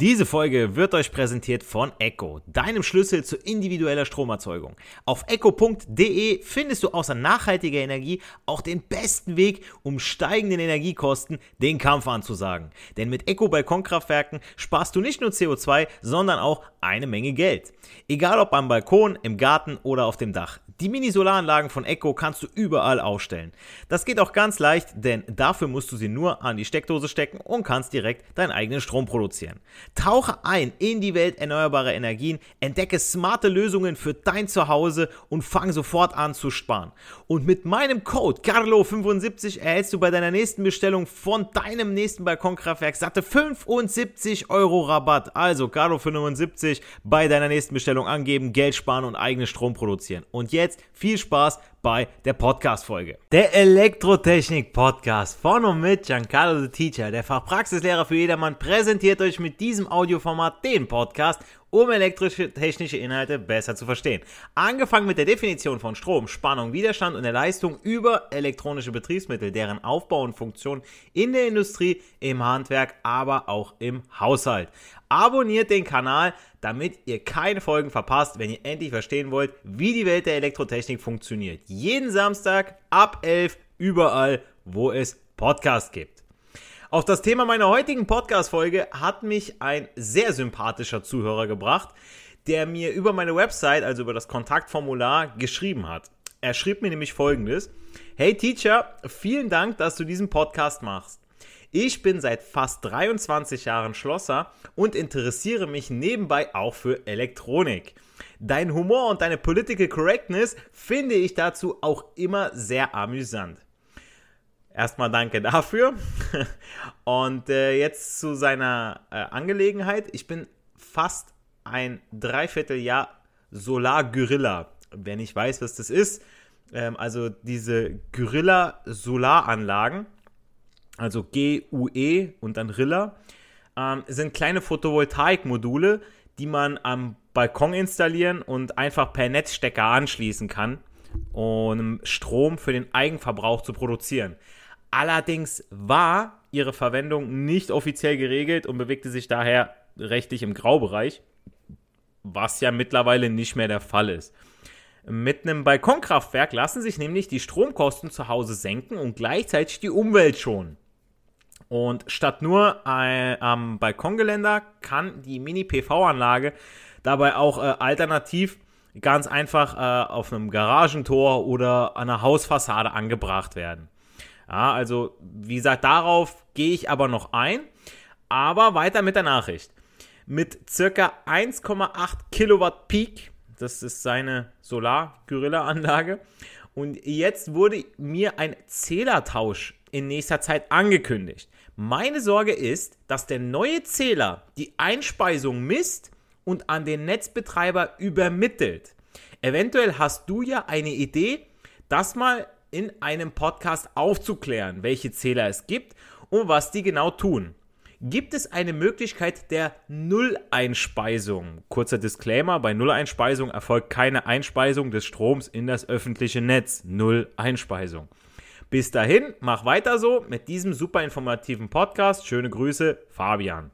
Diese Folge wird euch präsentiert von Echo, deinem Schlüssel zu individueller Stromerzeugung. Auf echo.de findest du außer nachhaltiger Energie auch den besten Weg, um steigenden Energiekosten den Kampf anzusagen. Denn mit Echo Balkonkraftwerken sparst du nicht nur CO2, sondern auch eine Menge Geld. Egal ob am Balkon, im Garten oder auf dem Dach. Die Mini-Solaranlagen von Echo kannst du überall aufstellen. Das geht auch ganz leicht, denn dafür musst du sie nur an die Steckdose stecken und kannst direkt deinen eigenen Strom produzieren. Tauche ein in die Welt erneuerbarer Energien, entdecke smarte Lösungen für dein Zuhause und fang sofort an zu sparen. Und mit meinem Code CARLO75 erhältst du bei deiner nächsten Bestellung von deinem nächsten Balkonkraftwerk satte 75 Euro Rabatt. Also CARLO75 bei deiner nächsten Bestellung angeben, Geld sparen und eigenen Strom produzieren. Und jetzt jetzt viel Spaß bei der Podcast-Folge. Der Elektrotechnik-Podcast von und mit Giancarlo the Teacher, der Fachpraxislehrer für jedermann, präsentiert euch mit diesem Audioformat den Podcast, um elektrische technische Inhalte besser zu verstehen. Angefangen mit der Definition von Strom, Spannung, Widerstand und der Leistung über elektronische Betriebsmittel, deren Aufbau und Funktion in der Industrie, im Handwerk, aber auch im Haushalt. Abonniert den Kanal, damit ihr keine Folgen verpasst, wenn ihr endlich verstehen wollt, wie die Welt der Elektrotechnik funktioniert. Jeden Samstag ab 11 überall, wo es Podcasts gibt. Auf das Thema meiner heutigen Podcast-Folge hat mich ein sehr sympathischer Zuhörer gebracht, der mir über meine Website, also über das Kontaktformular, geschrieben hat. Er schrieb mir nämlich folgendes: Hey Teacher, vielen Dank, dass du diesen Podcast machst. Ich bin seit fast 23 Jahren Schlosser und interessiere mich nebenbei auch für Elektronik. Dein Humor und deine Political Correctness finde ich dazu auch immer sehr amüsant. Erstmal danke dafür. Und äh, jetzt zu seiner äh, Angelegenheit. Ich bin fast ein Dreivierteljahr Solar-Gorilla. Wer nicht weiß, was das ist, ähm, also diese Gorilla-Solaranlagen also GUE und dann Rilla, ähm, sind kleine Photovoltaikmodule, die man am Balkon installieren und einfach per Netzstecker anschließen kann, um Strom für den Eigenverbrauch zu produzieren. Allerdings war ihre Verwendung nicht offiziell geregelt und bewegte sich daher rechtlich im Graubereich, was ja mittlerweile nicht mehr der Fall ist. Mit einem Balkonkraftwerk lassen sich nämlich die Stromkosten zu Hause senken und gleichzeitig die Umwelt schonen. Und statt nur äh, am Balkongeländer kann die Mini-PV-Anlage dabei auch äh, alternativ ganz einfach äh, auf einem Garagentor oder an einer Hausfassade angebracht werden. Ja, also wie gesagt, darauf gehe ich aber noch ein. Aber weiter mit der Nachricht. Mit circa 1,8 Kilowatt Peak, das ist seine Solar-Gorilla-Anlage. Und jetzt wurde mir ein Zählertausch in nächster Zeit angekündigt. Meine Sorge ist, dass der neue Zähler die Einspeisung misst und an den Netzbetreiber übermittelt. Eventuell hast du ja eine Idee, das mal in einem Podcast aufzuklären, welche Zähler es gibt und was die genau tun. Gibt es eine Möglichkeit der Nulleinspeisung? Kurzer Disclaimer, bei Nulleinspeisung erfolgt keine Einspeisung des Stroms in das öffentliche Netz. Nulleinspeisung. Bis dahin, mach weiter so mit diesem super informativen Podcast. Schöne Grüße, Fabian.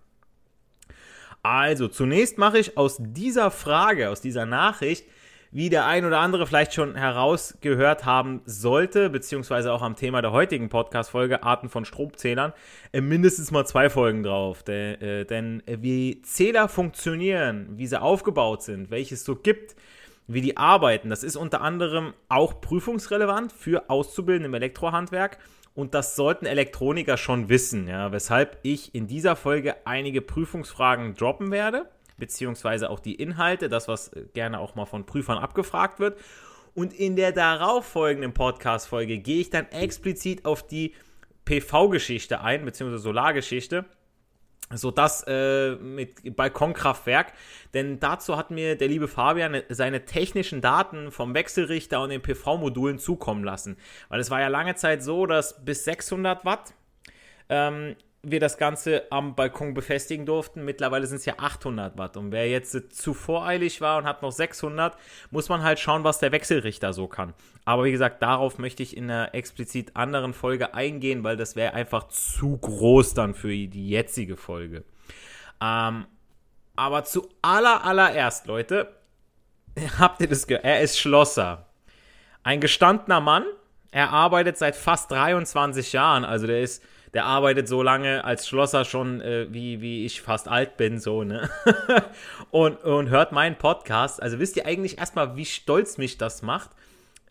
Also, zunächst mache ich aus dieser Frage, aus dieser Nachricht, wie der ein oder andere vielleicht schon herausgehört haben sollte, beziehungsweise auch am Thema der heutigen Podcast-Folge Arten von Stromzählern, äh, mindestens mal zwei Folgen drauf. Äh, denn wie Zähler funktionieren, wie sie aufgebaut sind, welches es so gibt, wie die arbeiten. Das ist unter anderem auch prüfungsrelevant für Auszubildende im Elektrohandwerk. Und das sollten Elektroniker schon wissen, ja, weshalb ich in dieser Folge einige Prüfungsfragen droppen werde, beziehungsweise auch die Inhalte, das, was gerne auch mal von Prüfern abgefragt wird. Und in der darauffolgenden Podcast-Folge gehe ich dann explizit auf die PV-Geschichte ein, beziehungsweise Solargeschichte so das äh, mit Balkonkraftwerk. Denn dazu hat mir der liebe Fabian seine technischen Daten vom Wechselrichter und den PV-Modulen zukommen lassen. Weil es war ja lange Zeit so, dass bis 600 Watt ähm, wir das Ganze am Balkon befestigen durften. Mittlerweile sind es ja 800 Watt. Und wer jetzt zu voreilig war und hat noch 600, muss man halt schauen, was der Wechselrichter so kann. Aber wie gesagt, darauf möchte ich in einer explizit anderen Folge eingehen, weil das wäre einfach zu groß dann für die jetzige Folge. Ähm, Aber zu aller, allererst, Leute, habt ihr das gehört? Er ist Schlosser. Ein gestandener Mann. Er arbeitet seit fast 23 Jahren. Also der ist, der arbeitet so lange als Schlosser schon, äh, wie, wie ich fast alt bin, so, ne? und, und hört meinen Podcast. Also wisst ihr eigentlich erstmal, wie stolz mich das macht,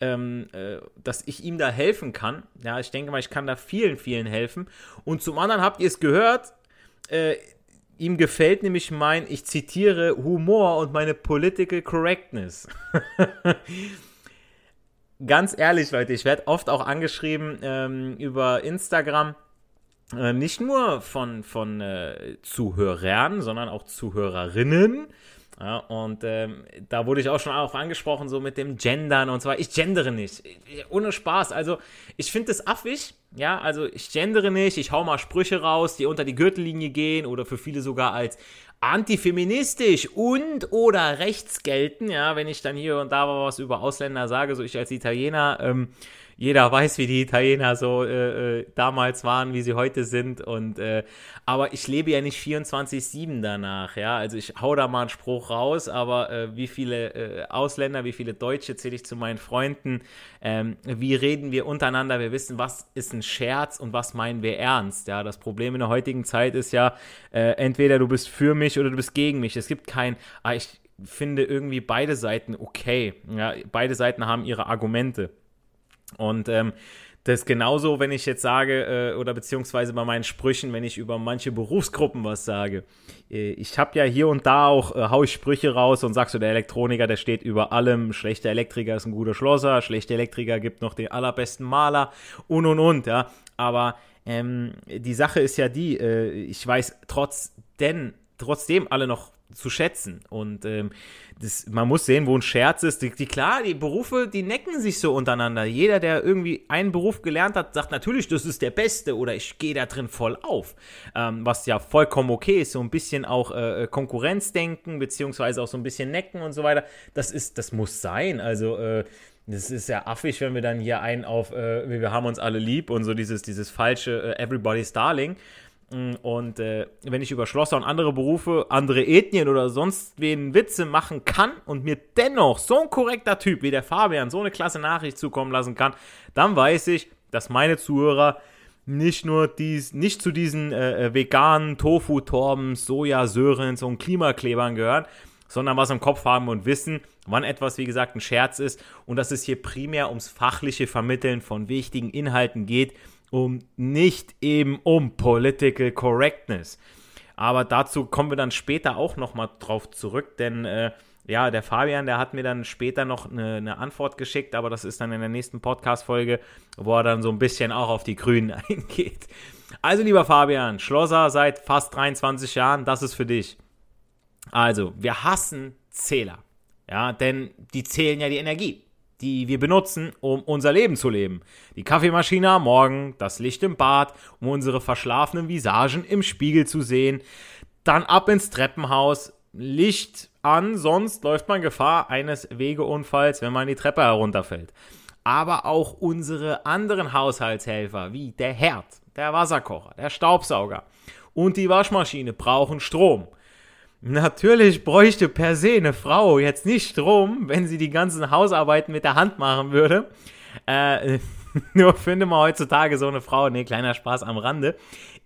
ähm, äh, dass ich ihm da helfen kann. Ja, ich denke mal, ich kann da vielen, vielen helfen. Und zum anderen habt ihr es gehört, äh, ihm gefällt nämlich mein, ich zitiere, Humor und meine Political Correctness. Ganz ehrlich, Leute, ich werde oft auch angeschrieben ähm, über Instagram, äh, nicht nur von, von äh, Zuhörern, sondern auch Zuhörerinnen. Ja, und ähm, da wurde ich auch schon auch angesprochen, so mit dem Gendern und weiter. Ich gendere nicht. Ohne Spaß. Also, ich finde das affig. Ja, also ich gendere nicht. Ich hau mal Sprüche raus, die unter die Gürtellinie gehen oder für viele sogar als antifeministisch und oder rechts gelten. Ja, wenn ich dann hier und da was über Ausländer sage, so ich als Italiener. Ähm, jeder weiß, wie die Italiener so äh, äh, damals waren, wie sie heute sind. Und äh, aber ich lebe ja nicht 24-7 danach, ja. Also ich hau da mal einen Spruch raus, aber äh, wie viele äh, Ausländer, wie viele Deutsche zähle ich zu meinen Freunden? Ähm, wie reden wir untereinander? Wir wissen, was ist ein Scherz und was meinen wir ernst. Ja, das Problem in der heutigen Zeit ist ja, äh, entweder du bist für mich oder du bist gegen mich. Es gibt kein, ah, ich finde irgendwie beide Seiten okay. Ja, beide Seiten haben ihre Argumente. Und ähm, das ist genauso, wenn ich jetzt sage, äh, oder beziehungsweise bei meinen Sprüchen, wenn ich über manche Berufsgruppen was sage. Äh, ich habe ja hier und da auch, äh, hau ich Sprüche raus und sagst so, der Elektroniker, der steht über allem. Schlechter Elektriker ist ein guter Schlosser, schlechter Elektriker gibt noch den allerbesten Maler und und und, ja. Aber ähm, die Sache ist ja die, äh, ich weiß trotzdem, trotzdem alle noch zu schätzen. Und ähm, das, man muss sehen, wo ein Scherz ist. Die, die, klar, die Berufe, die necken sich so untereinander. Jeder, der irgendwie einen Beruf gelernt hat, sagt natürlich, das ist der Beste oder ich gehe da drin voll auf. Ähm, was ja vollkommen okay ist. So ein bisschen auch äh, äh, Konkurrenzdenken, beziehungsweise auch so ein bisschen necken und so weiter. Das ist, das muss sein. Also, äh, das ist ja affig, wenn wir dann hier einen auf, äh, wir haben uns alle lieb und so dieses, dieses falsche äh, Everybody's Darling. Mm, und äh, wenn ich über Schlosser und andere Berufe, andere Ethnien oder sonst wen Witze machen kann und mir dennoch so ein korrekter Typ wie der Fabian so eine klasse Nachricht zukommen lassen kann, dann weiß ich, dass meine Zuhörer nicht nur dies, nicht zu diesen äh, äh veganen Tofu, Torben, Soja, Sörens und Klimaklebern gehören, sondern was im Kopf haben und wissen, wann etwas, wie gesagt, ein Scherz ist und dass es hier primär ums fachliche Vermitteln von wichtigen Inhalten geht um nicht eben um Political Correctness. Aber dazu kommen wir dann später auch nochmal drauf zurück, denn äh, ja, der Fabian, der hat mir dann später noch eine, eine Antwort geschickt, aber das ist dann in der nächsten Podcast-Folge, wo er dann so ein bisschen auch auf die Grünen eingeht. Also, lieber Fabian, Schlosser seit fast 23 Jahren, das ist für dich. Also, wir hassen Zähler. Ja, denn die zählen ja die Energie die wir benutzen, um unser Leben zu leben. Die Kaffeemaschine am Morgen, das Licht im Bad, um unsere verschlafenen Visagen im Spiegel zu sehen. Dann ab ins Treppenhaus, Licht an, sonst läuft man Gefahr eines Wegeunfalls, wenn man die Treppe herunterfällt. Aber auch unsere anderen Haushaltshelfer, wie der Herd, der Wasserkocher, der Staubsauger und die Waschmaschine brauchen Strom. Natürlich bräuchte per se eine Frau jetzt nicht Strom, wenn sie die ganzen Hausarbeiten mit der Hand machen würde. Äh, nur finde man heutzutage so eine Frau, nee, kleiner Spaß am Rande.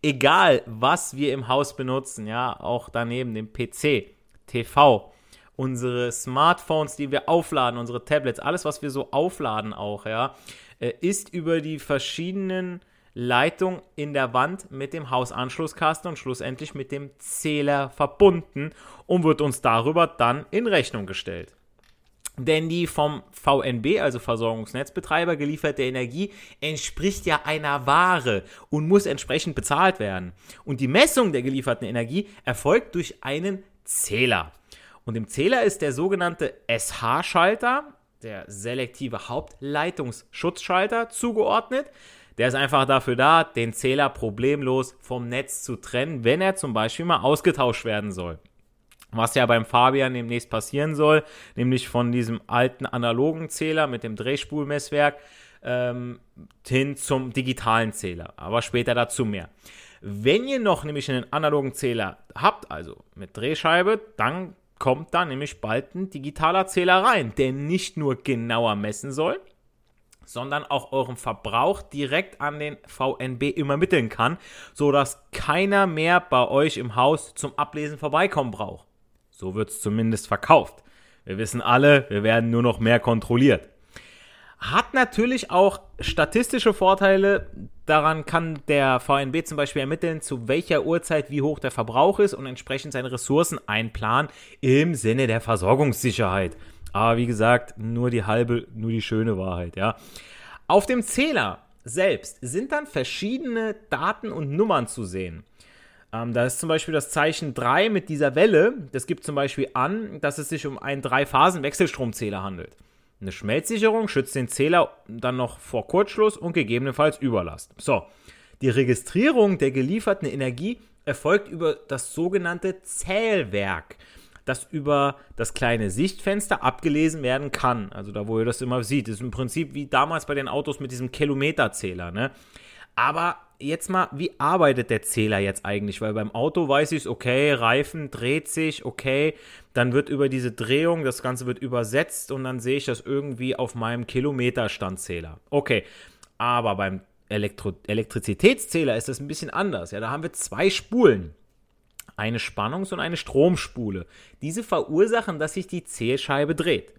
Egal, was wir im Haus benutzen, ja, auch daneben dem PC, TV, unsere Smartphones, die wir aufladen, unsere Tablets, alles, was wir so aufladen auch, ja, äh, ist über die verschiedenen Leitung in der Wand mit dem Hausanschlusskasten und schlussendlich mit dem Zähler verbunden und wird uns darüber dann in Rechnung gestellt. Denn die vom VNB, also Versorgungsnetzbetreiber, gelieferte Energie entspricht ja einer Ware und muss entsprechend bezahlt werden. Und die Messung der gelieferten Energie erfolgt durch einen Zähler. Und dem Zähler ist der sogenannte SH-Schalter, der selektive Hauptleitungsschutzschalter, zugeordnet. Der ist einfach dafür da, den Zähler problemlos vom Netz zu trennen, wenn er zum Beispiel mal ausgetauscht werden soll. Was ja beim Fabian demnächst passieren soll, nämlich von diesem alten analogen Zähler mit dem Drehspulmesswerk ähm, hin zum digitalen Zähler. Aber später dazu mehr. Wenn ihr noch nämlich einen analogen Zähler habt, also mit Drehscheibe, dann kommt da nämlich bald ein digitaler Zähler rein, der nicht nur genauer messen soll, sondern auch euren Verbrauch direkt an den VNB übermitteln kann, sodass keiner mehr bei euch im Haus zum Ablesen vorbeikommen braucht. So wird es zumindest verkauft. Wir wissen alle, wir werden nur noch mehr kontrolliert. Hat natürlich auch statistische Vorteile. Daran kann der VNB zum Beispiel ermitteln, zu welcher Uhrzeit wie hoch der Verbrauch ist und entsprechend seine Ressourcen einplanen im Sinne der Versorgungssicherheit. Aber wie gesagt, nur die halbe, nur die schöne Wahrheit, ja. Auf dem Zähler selbst sind dann verschiedene Daten und Nummern zu sehen. Ähm, da ist zum Beispiel das Zeichen 3 mit dieser Welle. Das gibt zum Beispiel an, dass es sich um einen Drei-Phasen-Wechselstromzähler handelt. Eine Schmelzsicherung schützt den Zähler dann noch vor Kurzschluss und gegebenenfalls Überlast. So, die Registrierung der gelieferten Energie erfolgt über das sogenannte Zählwerk das über das kleine Sichtfenster abgelesen werden kann. Also da, wo ihr das immer seht. Das ist im Prinzip wie damals bei den Autos mit diesem Kilometerzähler. Ne? Aber jetzt mal, wie arbeitet der Zähler jetzt eigentlich? Weil beim Auto weiß ich, okay, Reifen dreht sich, okay, dann wird über diese Drehung, das Ganze wird übersetzt und dann sehe ich das irgendwie auf meinem Kilometerstandzähler. Okay, aber beim Elektro Elektrizitätszähler ist das ein bisschen anders. Ja, da haben wir zwei Spulen eine Spannungs- und eine Stromspule. Diese verursachen, dass sich die Zählscheibe dreht.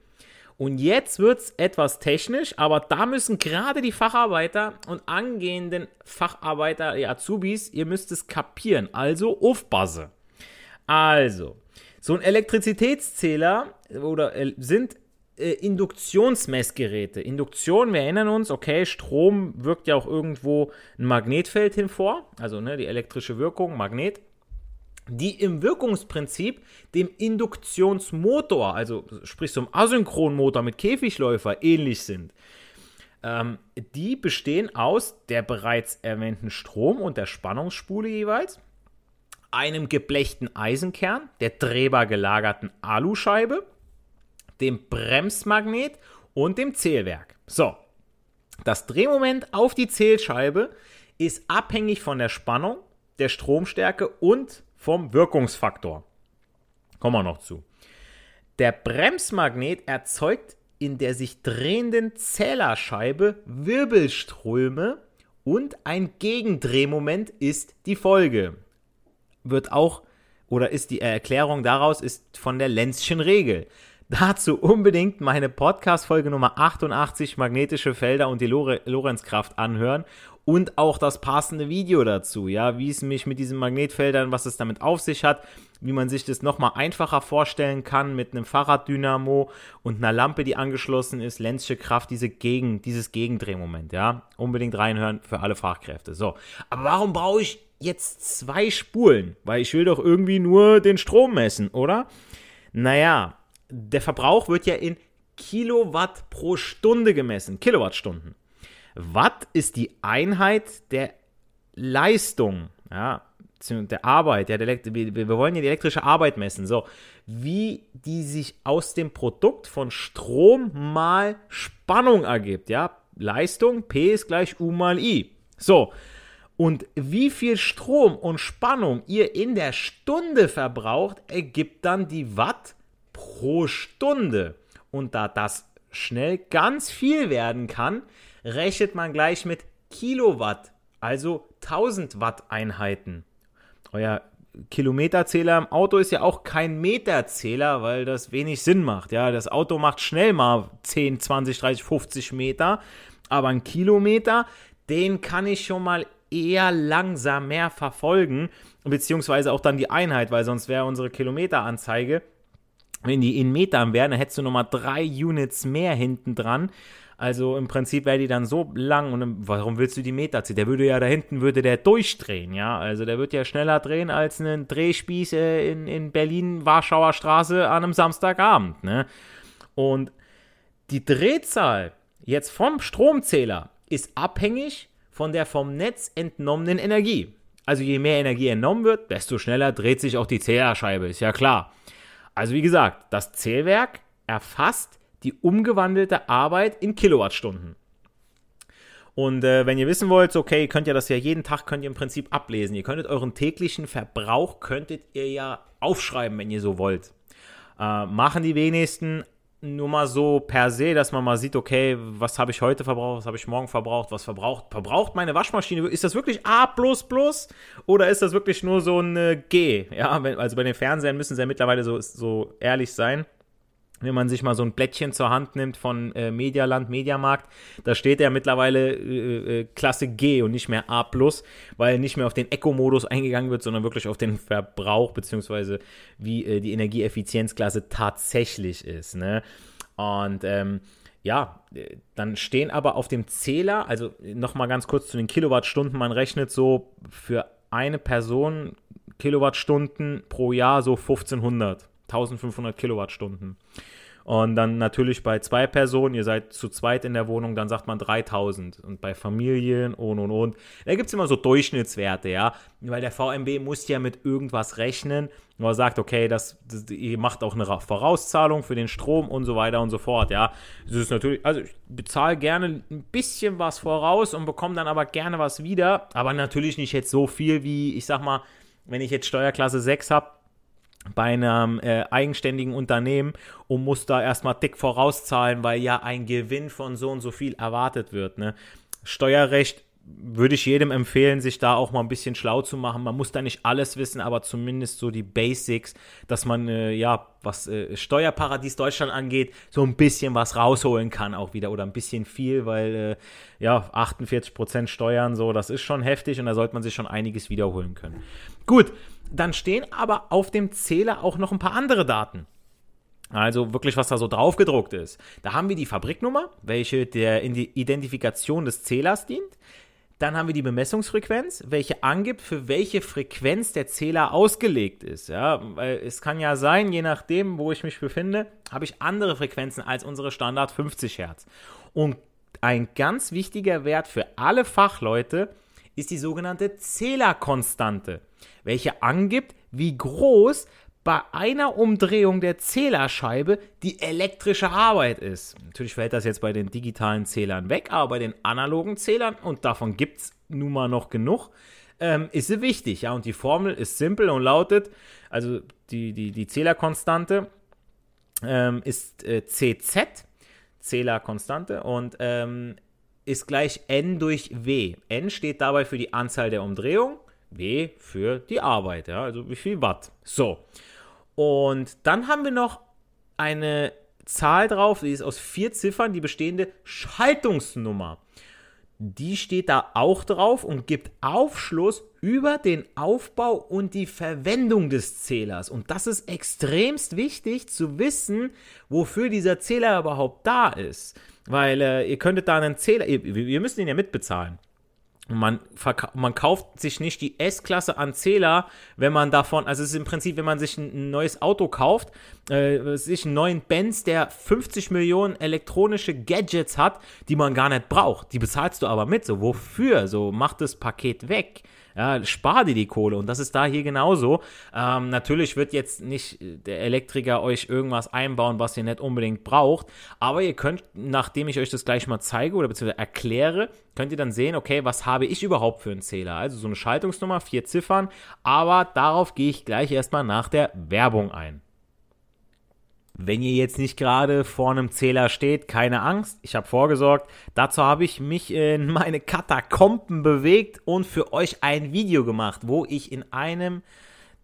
Und jetzt wird es etwas technisch, aber da müssen gerade die Facharbeiter und angehenden Facharbeiter, die Azubis, ihr müsst es kapieren. Also aufpasse. Also, so ein Elektrizitätszähler oder äh, sind äh, Induktionsmessgeräte. Induktion, wir erinnern uns, okay, Strom wirkt ja auch irgendwo ein Magnetfeld hinvor, also ne, die elektrische Wirkung, Magnet die im Wirkungsprinzip dem Induktionsmotor, also sprich einem Asynchronmotor mit Käfigläufer, ähnlich sind. Ähm, die bestehen aus der bereits erwähnten Strom- und der Spannungsspule jeweils, einem geblechten Eisenkern, der drehbar gelagerten Aluscheibe, dem Bremsmagnet und dem Zählwerk. So, das Drehmoment auf die Zählscheibe ist abhängig von der Spannung, der Stromstärke und vom Wirkungsfaktor. Kommen wir noch zu. Der Bremsmagnet erzeugt in der sich drehenden Zählerscheibe Wirbelströme und ein Gegendrehmoment ist die Folge. Wird auch oder ist die Erklärung daraus ist von der Lenzschen Regel. Dazu unbedingt meine Podcast-Folge Nummer 88 Magnetische Felder und die Lorenzkraft anhören und auch das passende Video dazu, ja, wie es mich mit diesen Magnetfeldern, was es damit auf sich hat, wie man sich das nochmal einfacher vorstellen kann mit einem Fahrraddynamo und einer Lampe, die angeschlossen ist, Lenzsche Kraft, diese Gegen, dieses Gegendrehmoment, ja, unbedingt reinhören für alle Fachkräfte. So, aber warum brauche ich jetzt zwei Spulen? Weil ich will doch irgendwie nur den Strom messen, oder? Naja, der Verbrauch wird ja in Kilowatt pro Stunde gemessen, Kilowattstunden. Watt ist die Einheit der Leistung, ja, der Arbeit, ja, der, wir, wollen ja die elektrische Arbeit messen, so, wie die sich aus dem Produkt von Strom mal Spannung ergibt, ja, Leistung, P ist gleich U mal I. So, und wie viel Strom und Spannung ihr in der Stunde verbraucht, ergibt dann die Watt pro Stunde. Und da das schnell ganz viel werden kann, rechnet man gleich mit Kilowatt, also 1000 Watt Einheiten. Euer Kilometerzähler im Auto ist ja auch kein Meterzähler, weil das wenig Sinn macht. Ja, das Auto macht schnell mal 10, 20, 30, 50 Meter, aber ein Kilometer, den kann ich schon mal eher langsam mehr verfolgen, beziehungsweise auch dann die Einheit, weil sonst wäre unsere Kilometeranzeige, wenn die in Metern wären, dann hättest du nochmal drei Units mehr hinten dran. Also im Prinzip wäre die dann so lang und warum willst du die Meter ziehen? Der würde ja da hinten, würde der durchdrehen, ja. Also der wird ja schneller drehen als ein Drehspieß äh, in, in Berlin, Warschauer Straße an einem Samstagabend, ne? Und die Drehzahl jetzt vom Stromzähler ist abhängig von der vom Netz entnommenen Energie. Also je mehr Energie entnommen wird, desto schneller dreht sich auch die Zählerscheibe, ist ja klar. Also wie gesagt, das Zählwerk erfasst die umgewandelte Arbeit in Kilowattstunden. Und äh, wenn ihr wissen wollt, okay, könnt ihr das ja jeden Tag, könnt ihr im Prinzip ablesen. Ihr könntet euren täglichen Verbrauch, könntet ihr ja aufschreiben, wenn ihr so wollt. Äh, machen die wenigsten nur mal so per se, dass man mal sieht, okay, was habe ich heute verbraucht, was habe ich morgen verbraucht, was verbraucht, verbraucht meine Waschmaschine, ist das wirklich A oder ist das wirklich nur so ein G? Ja, also bei den Fernsehern müssen sie ja mittlerweile so, so ehrlich sein wenn man sich mal so ein Blättchen zur Hand nimmt von äh, Medialand, Mediamarkt, da steht ja mittlerweile äh, äh, Klasse G und nicht mehr A+, weil nicht mehr auf den Eco-Modus eingegangen wird, sondern wirklich auf den Verbrauch beziehungsweise wie äh, die Energieeffizienzklasse tatsächlich ist. Ne? Und ähm, ja, äh, dann stehen aber auf dem Zähler, also nochmal ganz kurz zu den Kilowattstunden, man rechnet so für eine Person Kilowattstunden pro Jahr so 1500. 1500 Kilowattstunden. Und dann natürlich bei zwei Personen, ihr seid zu zweit in der Wohnung, dann sagt man 3000. Und bei Familien und und und. Da gibt es immer so Durchschnittswerte, ja. Weil der VMB muss ja mit irgendwas rechnen. Er sagt, okay, das, das, ihr macht auch eine Vorauszahlung für den Strom und so weiter und so fort, ja. Das ist natürlich, also ich bezahle gerne ein bisschen was voraus und bekomme dann aber gerne was wieder. Aber natürlich nicht jetzt so viel wie, ich sag mal, wenn ich jetzt Steuerklasse 6 habe bei einem äh, eigenständigen Unternehmen und muss da erstmal dick vorauszahlen, weil ja ein Gewinn von so und so viel erwartet wird. Ne? Steuerrecht würde ich jedem empfehlen, sich da auch mal ein bisschen schlau zu machen. Man muss da nicht alles wissen, aber zumindest so die Basics, dass man, äh, ja, was äh, Steuerparadies Deutschland angeht, so ein bisschen was rausholen kann auch wieder oder ein bisschen viel, weil, äh, ja, 48% Steuern, so, das ist schon heftig und da sollte man sich schon einiges wiederholen können. Gut, dann stehen aber auf dem Zähler auch noch ein paar andere Daten. Also wirklich, was da so draufgedruckt ist. Da haben wir die Fabriknummer, welche der Identifikation des Zählers dient. Dann haben wir die Bemessungsfrequenz, welche angibt, für welche Frequenz der Zähler ausgelegt ist. Ja, weil es kann ja sein, je nachdem, wo ich mich befinde, habe ich andere Frequenzen als unsere Standard 50 Hertz. Und ein ganz wichtiger Wert für alle Fachleute ist die sogenannte Zählerkonstante welche angibt, wie groß bei einer Umdrehung der Zählerscheibe die elektrische Arbeit ist. Natürlich fällt das jetzt bei den digitalen Zählern weg, aber bei den analogen Zählern, und davon gibt es nun mal noch genug, ähm, ist sie wichtig. Ja, und die Formel ist simpel und lautet, also die, die, die Zählerkonstante ähm, ist äh, CZ, Zählerkonstante, und ähm, ist gleich N durch W. N steht dabei für die Anzahl der Umdrehungen W für die Arbeit, ja, also wie viel Watt. So. Und dann haben wir noch eine Zahl drauf, die ist aus vier Ziffern, die bestehende Schaltungsnummer. Die steht da auch drauf und gibt Aufschluss über den Aufbau und die Verwendung des Zählers. Und das ist extremst wichtig zu wissen, wofür dieser Zähler überhaupt da ist. Weil äh, ihr könntet da einen Zähler, ihr, ihr müsst ihn ja mitbezahlen. Man, man kauft sich nicht die S-Klasse an Zähler, wenn man davon, also es ist im Prinzip, wenn man sich ein, neues Auto kauft, äh, sich einen neuen Benz, der 50 Millionen elektronische Gadgets hat, die man gar nicht braucht. Die bezahlst du aber mit. So, wofür? So, mach das Paket weg. Ja, spar dir die Kohle. Und das ist da hier genauso. Ähm, natürlich wird jetzt nicht der Elektriker euch irgendwas einbauen, was ihr nicht unbedingt braucht. Aber ihr könnt, nachdem ich euch das gleich mal zeige oder beziehungsweise erkläre, könnt ihr dann sehen, okay, was habe ich überhaupt für einen Zähler? Also so eine Schaltungsnummer, vier Ziffern. Aber darauf gehe ich gleich erstmal nach der Werbung ein. Wenn ihr jetzt nicht gerade vor einem Zähler steht, keine Angst, ich habe vorgesorgt. Dazu habe ich mich in meine Katakomben bewegt und für euch ein Video gemacht, wo ich in einem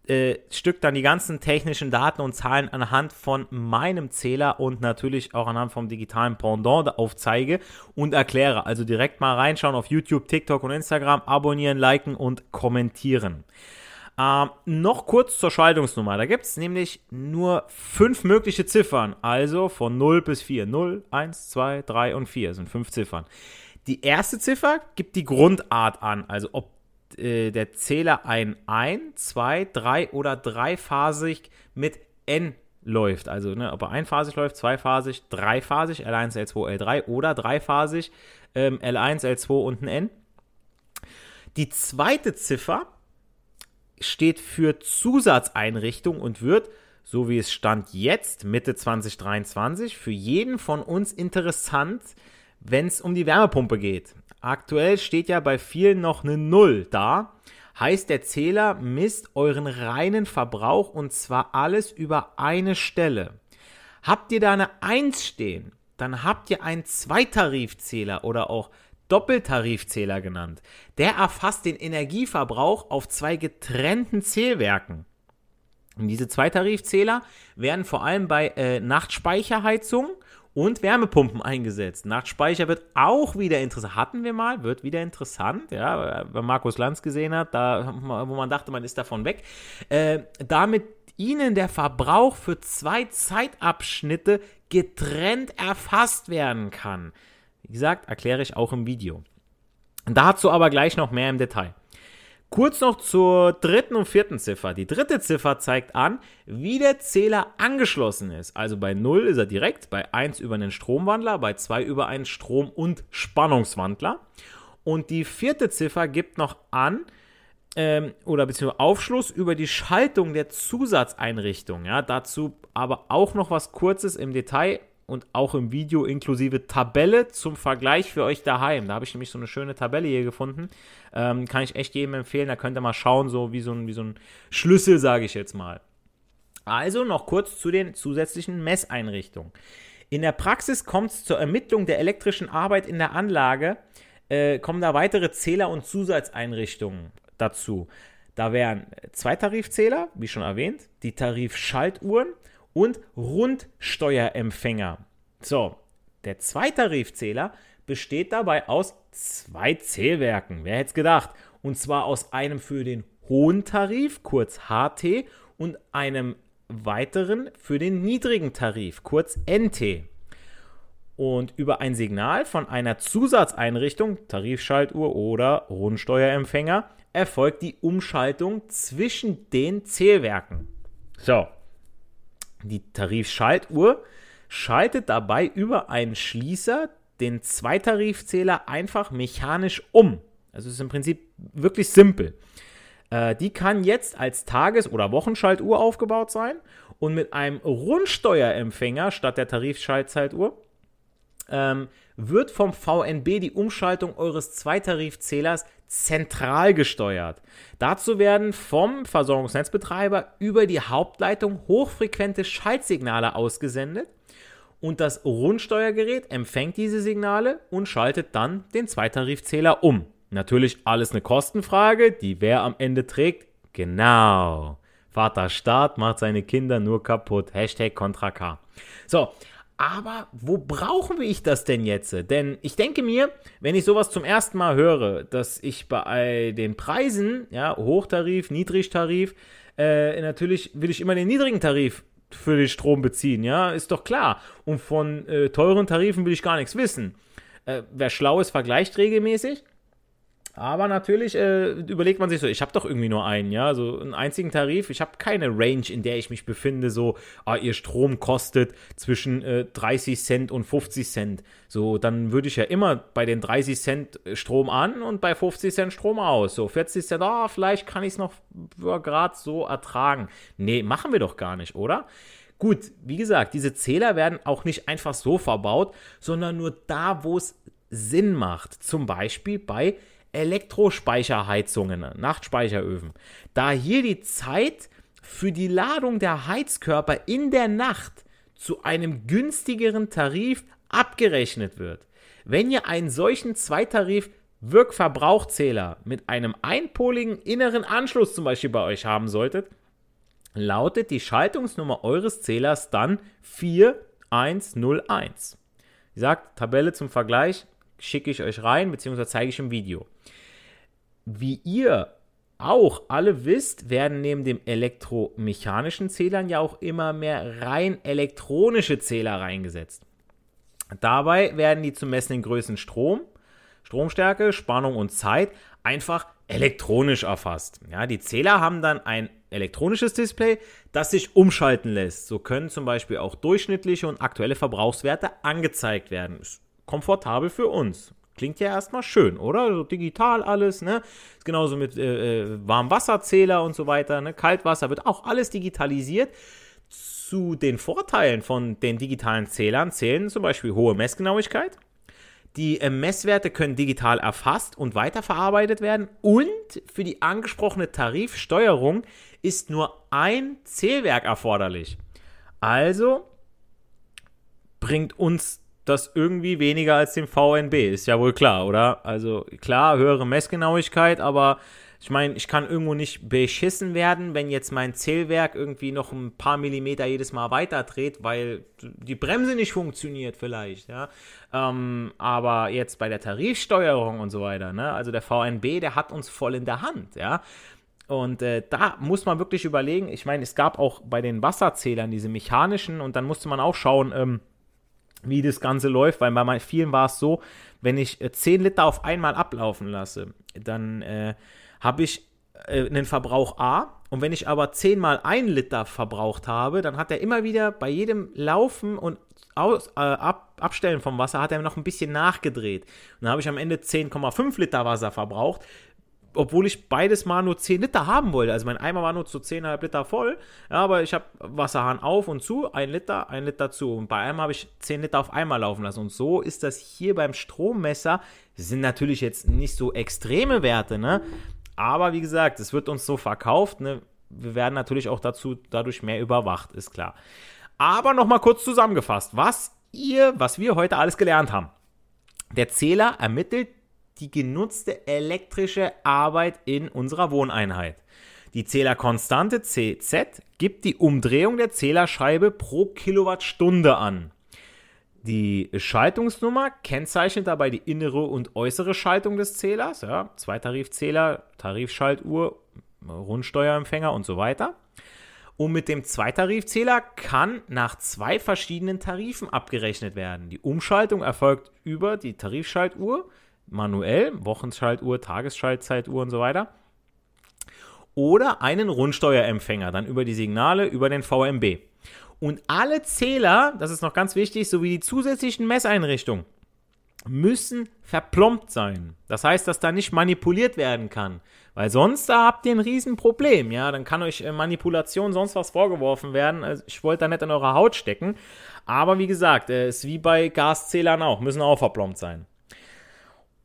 äh, Stück dann die ganzen technischen Daten und Zahlen anhand von meinem Zähler und natürlich auch anhand vom digitalen Pendant aufzeige und erkläre. Also direkt mal reinschauen auf YouTube, TikTok und Instagram, abonnieren, liken und kommentieren. Ähm, noch kurz zur Schaltungsnummer. Da gibt es nämlich nur fünf mögliche Ziffern, also von 0 bis 4. 0, 1, 2, 3 und 4 sind fünf Ziffern. Die erste Ziffer gibt die Grundart an, also ob äh, der Zähler ein ein, zwei, drei oder dreiphasig mit N läuft. Also ne, ob er einphasig läuft, zweiphasig, dreiphasig, L1, L2, L3 oder dreiphasig, ähm, L1, L2 und ein N. Die zweite Ziffer steht für Zusatzeinrichtung und wird, so wie es stand jetzt, Mitte 2023, für jeden von uns interessant, wenn es um die Wärmepumpe geht. Aktuell steht ja bei vielen noch eine Null da. Heißt, der Zähler misst euren reinen Verbrauch und zwar alles über eine Stelle. Habt ihr da eine 1 stehen, dann habt ihr einen Zweitarifzähler oder auch Doppeltarifzähler genannt. Der erfasst den Energieverbrauch auf zwei getrennten Zählwerken. Und diese Zweitarifzähler werden vor allem bei äh, Nachtspeicherheizung und Wärmepumpen eingesetzt. Nachtspeicher wird auch wieder interessant. Hatten wir mal, wird wieder interessant, ja, weil Markus Lanz gesehen hat, da, wo man dachte, man ist davon weg. Äh, damit ihnen der Verbrauch für zwei Zeitabschnitte getrennt erfasst werden kann. Wie gesagt, erkläre ich auch im Video. Dazu aber gleich noch mehr im Detail. Kurz noch zur dritten und vierten Ziffer. Die dritte Ziffer zeigt an, wie der Zähler angeschlossen ist. Also bei 0 ist er direkt, bei 1 über einen Stromwandler, bei 2 über einen Strom- und Spannungswandler. Und die vierte Ziffer gibt noch an, ähm, oder beziehungsweise Aufschluss über die Schaltung der Zusatzeinrichtung. Ja, dazu aber auch noch was Kurzes im Detail und auch im Video inklusive Tabelle zum Vergleich für euch daheim. Da habe ich nämlich so eine schöne Tabelle hier gefunden. Ähm, kann ich echt jedem empfehlen. Da könnt ihr mal schauen, so wie so ein, wie so ein Schlüssel, sage ich jetzt mal. Also noch kurz zu den zusätzlichen Messeinrichtungen. In der Praxis kommt es zur Ermittlung der elektrischen Arbeit in der Anlage, äh, kommen da weitere Zähler und Zusatzeinrichtungen dazu. Da wären Zweitarifzähler, wie schon erwähnt, die Tarifschaltuhren und Rundsteuerempfänger. So, der Zweitarifzähler besteht dabei aus zwei Zählwerken. Wer hätte es gedacht? Und zwar aus einem für den hohen Tarif, kurz HT, und einem weiteren für den niedrigen Tarif, kurz NT. Und über ein Signal von einer Zusatzeinrichtung, Tarifschaltuhr oder Rundsteuerempfänger, erfolgt die Umschaltung zwischen den Zählwerken. So, die Tarifschaltuhr schaltet dabei über einen Schließer den Zweitarifzähler einfach mechanisch um. Also es ist im Prinzip wirklich simpel. Äh, die kann jetzt als Tages- oder Wochenschaltuhr aufgebaut sein und mit einem Rundsteuerempfänger statt der Tarifschaltzeituhr ähm, wird vom VNB die Umschaltung eures Zweitarifzählers zentral gesteuert. Dazu werden vom Versorgungsnetzbetreiber über die Hauptleitung hochfrequente Schaltsignale ausgesendet und das Rundsteuergerät empfängt diese Signale und schaltet dann den Zweitarifzähler um. Natürlich alles eine Kostenfrage, die wer am Ende trägt? Genau. Vater Staat macht seine Kinder nur kaputt. Hashtag Contra K. So, aber wo brauchen wir ich das denn jetzt? Denn ich denke mir, wenn ich sowas zum ersten Mal höre, dass ich bei den Preisen, ja, Hochtarif, Niedrigtarif, äh, natürlich will ich immer den niedrigen Tarif für den Strom beziehen, ja, ist doch klar. Und von äh, teuren Tarifen will ich gar nichts wissen. Äh, wer schlau ist, vergleicht regelmäßig. Aber natürlich äh, überlegt man sich so, ich habe doch irgendwie nur einen, ja, so einen einzigen Tarif. Ich habe keine Range, in der ich mich befinde, so, ah, ihr Strom kostet zwischen äh, 30 Cent und 50 Cent. So, dann würde ich ja immer bei den 30 Cent äh, Strom an und bei 50 Cent Strom aus. So, 40 Cent, ah, vielleicht kann ich es noch gerade so ertragen. Nee, machen wir doch gar nicht, oder? Gut, wie gesagt, diese Zähler werden auch nicht einfach so verbaut, sondern nur da, wo es Sinn macht. Zum Beispiel bei Elektrospeicherheizungen, Nachtspeicheröfen. Da hier die Zeit für die Ladung der Heizkörper in der Nacht zu einem günstigeren Tarif abgerechnet wird. Wenn ihr einen solchen Zweitarif Wirkverbrauchzähler mit einem einpoligen inneren Anschluss zum Beispiel bei euch haben solltet, lautet die Schaltungsnummer eures Zählers dann 4101. Wie gesagt, Tabelle zum Vergleich schicke ich euch rein, beziehungsweise zeige ich im Video. Wie ihr auch alle wisst, werden neben dem elektromechanischen Zählern ja auch immer mehr rein elektronische Zähler reingesetzt. Dabei werden die zu messenden Größen Strom, Stromstärke, Spannung und Zeit einfach elektronisch erfasst. Ja, die Zähler haben dann ein elektronisches Display, das sich umschalten lässt. So können zum Beispiel auch durchschnittliche und aktuelle Verbrauchswerte angezeigt werden. Ist komfortabel für uns. Klingt ja erstmal schön, oder? So digital alles, ne? Ist genauso mit äh, äh, Warmwasserzähler und so weiter, ne? Kaltwasser wird auch alles digitalisiert. Zu den Vorteilen von den digitalen Zählern zählen zum Beispiel hohe Messgenauigkeit, Die äh, Messwerte können digital erfasst und weiterverarbeitet werden. Und für die angesprochene Tarifsteuerung ist nur ein Zählwerk erforderlich. Also bringt uns das irgendwie weniger als dem VNB. Ist ja wohl klar, oder? Also klar, höhere Messgenauigkeit, aber ich meine, ich kann irgendwo nicht beschissen werden, wenn jetzt mein Zählwerk irgendwie noch ein paar Millimeter jedes Mal weiter dreht, weil die Bremse nicht funktioniert vielleicht, ja. Ähm, aber jetzt bei der Tarifsteuerung und so weiter, ne, also der VNB, der hat uns voll in der Hand, ja. Und äh, da muss man wirklich überlegen, ich meine, es gab auch bei den Wasserzählern diese mechanischen und dann musste man auch schauen, ähm, wie das Ganze läuft, weil bei vielen war es so, wenn ich äh, 10 Liter auf einmal ablaufen lasse, dann äh, habe ich äh, einen Verbrauch A und wenn ich aber 10 mal 1 Liter verbraucht habe, dann hat er immer wieder bei jedem Laufen und aus, äh, ab, Abstellen vom Wasser hat er noch ein bisschen nachgedreht. Und dann habe ich am Ende 10,5 Liter Wasser verbraucht obwohl ich beides mal nur 10 Liter haben wollte. Also mein Eimer war nur zu 10,5 Liter voll, ja, aber ich habe Wasserhahn auf und zu, 1 Liter, 1 Liter zu. Und bei einem habe ich 10 Liter auf einmal laufen lassen. Und so ist das hier beim Strommesser, sind natürlich jetzt nicht so extreme Werte, ne? Aber wie gesagt, es wird uns so verkauft, ne? Wir werden natürlich auch dazu dadurch mehr überwacht, ist klar. Aber nochmal kurz zusammengefasst, was ihr, was wir heute alles gelernt haben. Der Zähler ermittelt die genutzte elektrische Arbeit in unserer Wohneinheit. Die Zählerkonstante CZ gibt die Umdrehung der Zählerscheibe pro Kilowattstunde an. Die Schaltungsnummer kennzeichnet dabei die innere und äußere Schaltung des Zählers, ja, Zweitarifzähler, Tarifschaltuhr, Rundsteuerempfänger und so weiter. Und mit dem Zweitarifzähler kann nach zwei verschiedenen Tarifen abgerechnet werden. Die Umschaltung erfolgt über die Tarifschaltuhr, manuell, Wochenschaltuhr, Tagesschaltzeituhr und so weiter. Oder einen Rundsteuerempfänger, dann über die Signale, über den VMB. Und alle Zähler, das ist noch ganz wichtig, sowie die zusätzlichen Messeinrichtungen, müssen verplombt sein. Das heißt, dass da nicht manipuliert werden kann. Weil sonst da habt ihr ein Riesenproblem, ja. Dann kann euch äh, Manipulation sonst was vorgeworfen werden. Also ich wollte da nicht in eurer Haut stecken. Aber wie gesagt, es ist wie bei Gaszählern auch, müssen auch verplombt sein.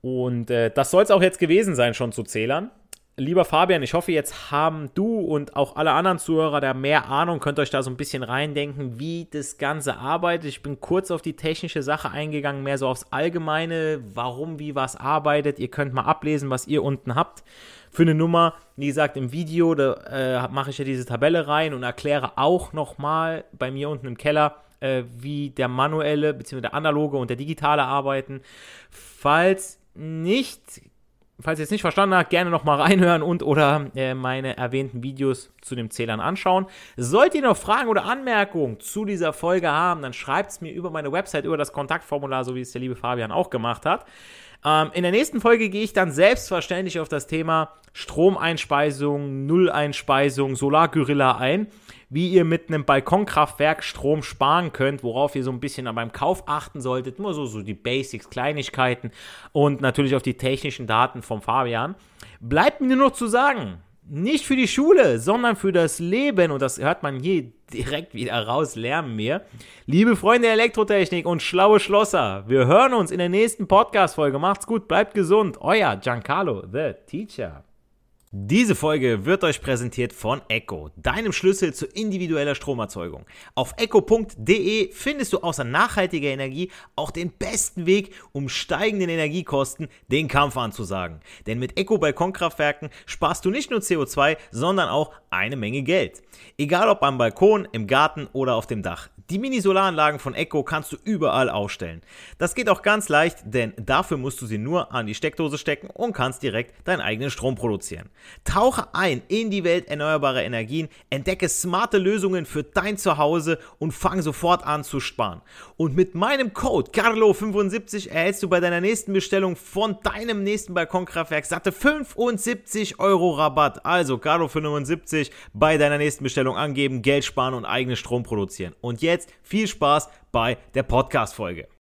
Und äh, das soll es auch jetzt gewesen sein, schon zu Zählern. Lieber Fabian, ich hoffe, jetzt haben du und auch alle anderen Zuhörer da mehr Ahnung, könnt euch da so ein bisschen reindenken, wie das Ganze arbeitet. Ich bin kurz auf die technische Sache eingegangen, mehr so aufs Allgemeine, warum, wie was arbeitet. Ihr könnt mal ablesen, was ihr unten habt für eine Nummer. Wie gesagt, im Video, da äh, mache ich ja diese Tabelle rein und erkläre auch nochmal bei mir unten im Keller, äh, wie der manuelle bzw. der analoge und der digitale arbeiten. Falls nicht, falls ihr es nicht verstanden habt, gerne nochmal reinhören und oder äh, meine erwähnten Videos zu den Zählern anschauen. Sollt ihr noch Fragen oder Anmerkungen zu dieser Folge haben, dann schreibt es mir über meine Website, über das Kontaktformular, so wie es der liebe Fabian auch gemacht hat. Ähm, in der nächsten Folge gehe ich dann selbstverständlich auf das Thema Stromeinspeisung, Nulleinspeisung, Solargorilla ein wie ihr mit einem Balkonkraftwerk Strom sparen könnt, worauf ihr so ein bisschen beim Kauf achten solltet. Nur so, so die Basics, Kleinigkeiten und natürlich auf die technischen Daten vom Fabian. Bleibt mir nur noch zu sagen, nicht für die Schule, sondern für das Leben, und das hört man hier direkt wieder raus, lernen wir. Liebe Freunde der Elektrotechnik und schlaue Schlosser, wir hören uns in der nächsten Podcast-Folge. Macht's gut, bleibt gesund. Euer Giancarlo, the Teacher. Diese Folge wird euch präsentiert von Echo, deinem Schlüssel zu individueller Stromerzeugung. Auf echo.de findest du außer nachhaltiger Energie auch den besten Weg, um steigenden Energiekosten den Kampf anzusagen. Denn mit Echo Balkonkraftwerken sparst du nicht nur CO2, sondern auch eine Menge Geld. Egal ob am Balkon, im Garten oder auf dem Dach. Die Mini-Solaranlagen von Echo kannst du überall aufstellen. Das geht auch ganz leicht, denn dafür musst du sie nur an die Steckdose stecken und kannst direkt deinen eigenen Strom produzieren. Tauche ein in die Welt erneuerbarer Energien, entdecke smarte Lösungen für dein Zuhause und fang sofort an zu sparen. Und mit meinem Code Carlo75 erhältst du bei deiner nächsten Bestellung von deinem nächsten Balkonkraftwerk satte 75 Euro Rabatt. Also Carlo75 bei deiner nächsten Bestellung angeben, Geld sparen und eigenen Strom produzieren. Und jetzt viel Spaß bei der Podcast-Folge.